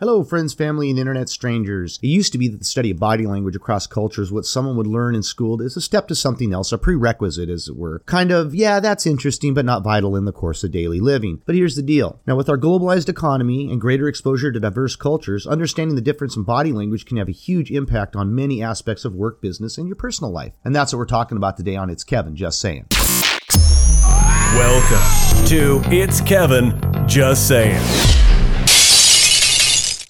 Hello, friends, family, and internet strangers. It used to be that the study of body language across cultures, what someone would learn in school, is a step to something else, a prerequisite, as it were. Kind of, yeah, that's interesting, but not vital in the course of daily living. But here's the deal. Now, with our globalized economy and greater exposure to diverse cultures, understanding the difference in body language can have a huge impact on many aspects of work, business, and your personal life. And that's what we're talking about today on It's Kevin, just saying. Welcome to It's Kevin, just saying.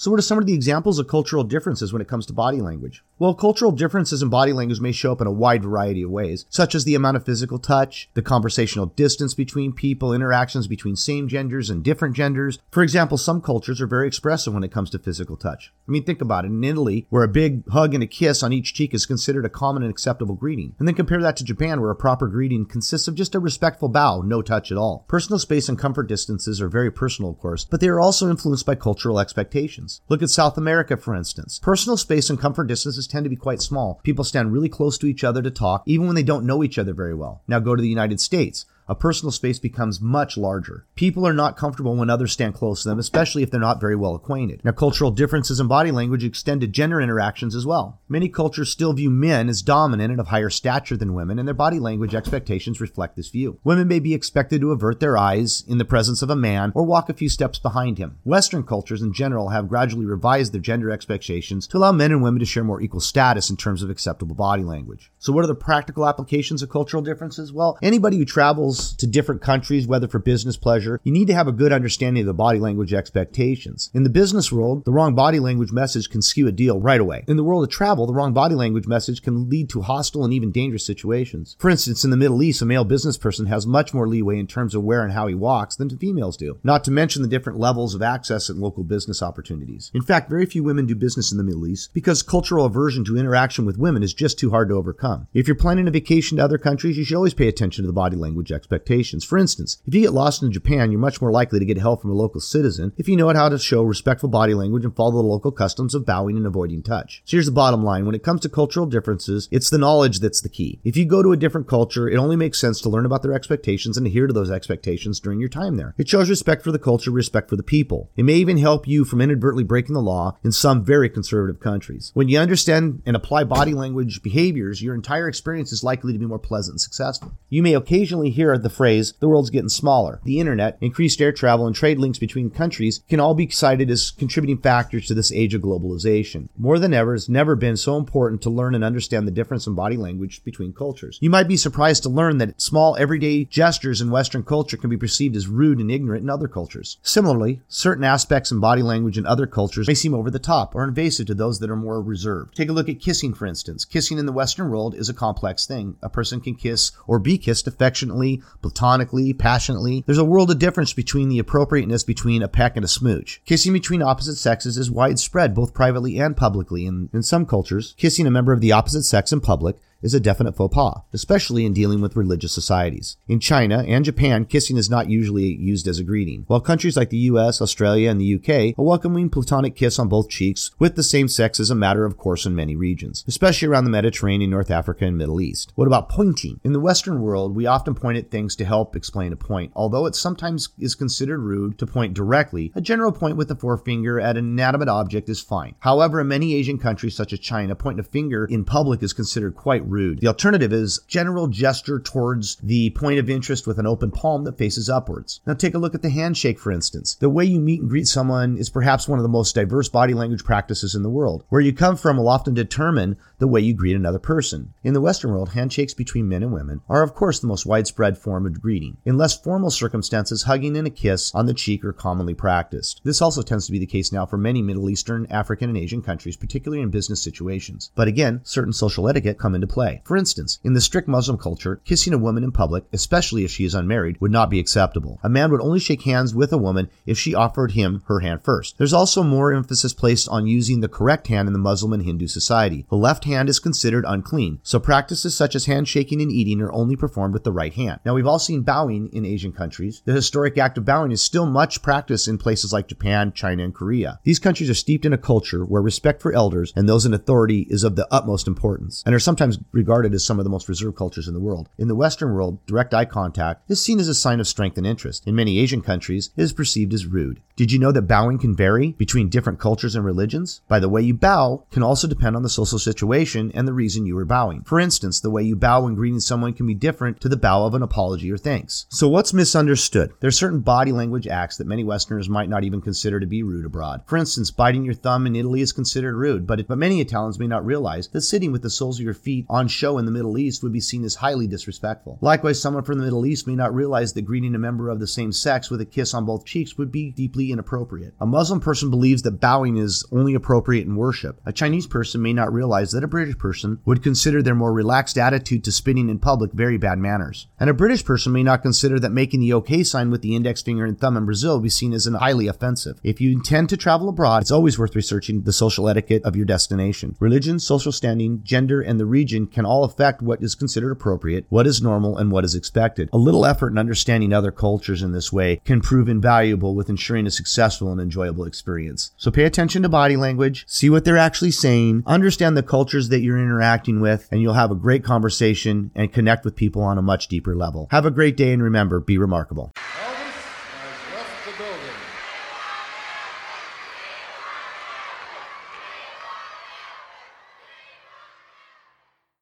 So, what are some of the examples of cultural differences when it comes to body language? Well, cultural differences in body language may show up in a wide variety of ways, such as the amount of physical touch, the conversational distance between people, interactions between same genders and different genders. For example, some cultures are very expressive when it comes to physical touch. I mean, think about it. In Italy, where a big hug and a kiss on each cheek is considered a common and acceptable greeting. And then compare that to Japan, where a proper greeting consists of just a respectful bow, no touch at all. Personal space and comfort distances are very personal, of course, but they are also influenced by cultural expectations. Look at South America, for instance. Personal space and comfort distances tend to be quite small. People stand really close to each other to talk, even when they don't know each other very well. Now go to the United States a personal space becomes much larger. People are not comfortable when others stand close to them, especially if they're not very well acquainted. Now, cultural differences in body language extend to gender interactions as well. Many cultures still view men as dominant and of higher stature than women, and their body language expectations reflect this view. Women may be expected to avert their eyes in the presence of a man or walk a few steps behind him. Western cultures in general have gradually revised their gender expectations to allow men and women to share more equal status in terms of acceptable body language. So, what are the practical applications of cultural differences? Well, anybody who travels to different countries, whether for business pleasure, you need to have a good understanding of the body language expectations. In the business world, the wrong body language message can skew a deal right away. In the world of travel, the wrong body language message can lead to hostile and even dangerous situations. For instance, in the Middle East, a male business person has much more leeway in terms of where and how he walks than females do, not to mention the different levels of access and local business opportunities. In fact, very few women do business in the Middle East because cultural aversion to interaction with women is just too hard to overcome. If you're planning a vacation to other countries, you should always pay attention to the body language expectations. For instance, if you get lost in Japan, you're much more likely to get help from a local citizen if you know how to show respectful body language and follow the local customs of bowing and avoiding touch. So here's the bottom line. When it comes to cultural differences, it's the knowledge that's the key. If you go to a different culture, it only makes sense to learn about their expectations and adhere to those expectations during your time there. It shows respect for the culture, respect for the people. It may even help you from inadvertently breaking the law in some very conservative countries. When you understand and apply body language behaviors, your entire experience is likely to be more pleasant and successful. You may occasionally hear the phrase, the world's getting smaller. The internet, increased air travel, and trade links between countries can all be cited as contributing factors to this age of globalization. More than ever, it's never been so important to learn and understand the difference in body language between cultures. You might be surprised to learn that small everyday gestures in Western culture can be perceived as rude and ignorant in other cultures. Similarly, certain aspects in body language in other cultures may seem over the top or invasive to those that are more reserved. Take a look at kissing, for instance. Kissing in the Western world is a complex thing. A person can kiss or be kissed affectionately, platonically, passionately. There's a world of difference between the appropriateness between a peck and a smooch. Kissing between opposite sexes is widespread, both privately and publicly. In, in some cultures, kissing a member of the opposite sex in public is a definite faux pas, especially in dealing with religious societies. In China and Japan, kissing is not usually used as a greeting, while countries like the US, Australia, and the UK, a welcoming platonic kiss on both cheeks with the same sex is a matter of course in many regions, especially around the Mediterranean, North Africa, and Middle East. What about pointing? In the Western world, we often point at things to help explain a point, although it sometimes is considered rude to point directly. A general point with the forefinger at an inanimate object is fine. However, in many Asian countries such as China, pointing a finger in public is considered quite rude. The alternative is general gesture towards the point of interest with an open palm that faces upwards. Now take a look at the handshake, for instance. The way you meet and greet someone is perhaps one of the most diverse body language practices in the world. Where you come from will often determine the way you greet another person. In the Western world, handshakes between men and women are, of course, the most widespread form of greeting. In less formal circumstances, hugging and a kiss on the cheek are commonly practiced. This also tends to be the case now for many Middle Eastern, African, and Asian countries, particularly in business situations. But again, certain social etiquette come into play. For instance, in the strict Muslim culture, kissing a woman in public, especially if she is unmarried, would not be acceptable. A man would only shake hands with a woman if she offered him her hand first. There's also more emphasis placed on using the correct hand in the Muslim and Hindu society. The left hand is considered unclean, so practices such as handshaking and eating are only performed with the right hand. Now, we've all seen bowing in Asian countries. The historic act of bowing is still much practiced in places like Japan, China, and Korea. These countries are steeped in a culture where respect for elders and those in authority is of the utmost importance, and are sometimes regarded as some of the most reserved cultures in the world. In the Western world, direct eye contact is seen as a sign of strength and interest. In many Asian countries, it is perceived as rude. Did you know that bowing can vary between different cultures and religions? By the way you bow can also depend on the social situation and the reason you are bowing. For instance, the way you bow when greeting someone can be different to the bow of an apology or thanks. So what's misunderstood? There are certain body language acts that many Westerners might not even consider to be rude abroad. For instance, biting your thumb in Italy is considered rude, but, it, but many Italians may not realize that sitting with the soles of your feet on show in the Middle East would be seen as highly disrespectful. Likewise, someone from the Middle East may not realize that greeting a member of the same sex with a kiss on both cheeks would be deeply inappropriate. A Muslim person believes that bowing is only appropriate in worship. A Chinese person may not realize that a British person would consider their more relaxed attitude to spitting in public very bad manners. And a British person may not consider that making the OK sign with the index finger and thumb in Brazil would be seen as an highly offensive. If you intend to travel abroad, it's always worth researching the social etiquette of your destination. Religion, social standing, gender, and the region can all affect what is considered appropriate, what is normal, and what is expected. A little effort in understanding other cultures in this way can prove invaluable with ensuring a successful and enjoyable experience. So pay attention to body language, see what they're actually saying, understand the cultures that you're interacting with, and you'll have a great conversation and connect with people on a much deeper level. Have a great day and remember, be remarkable.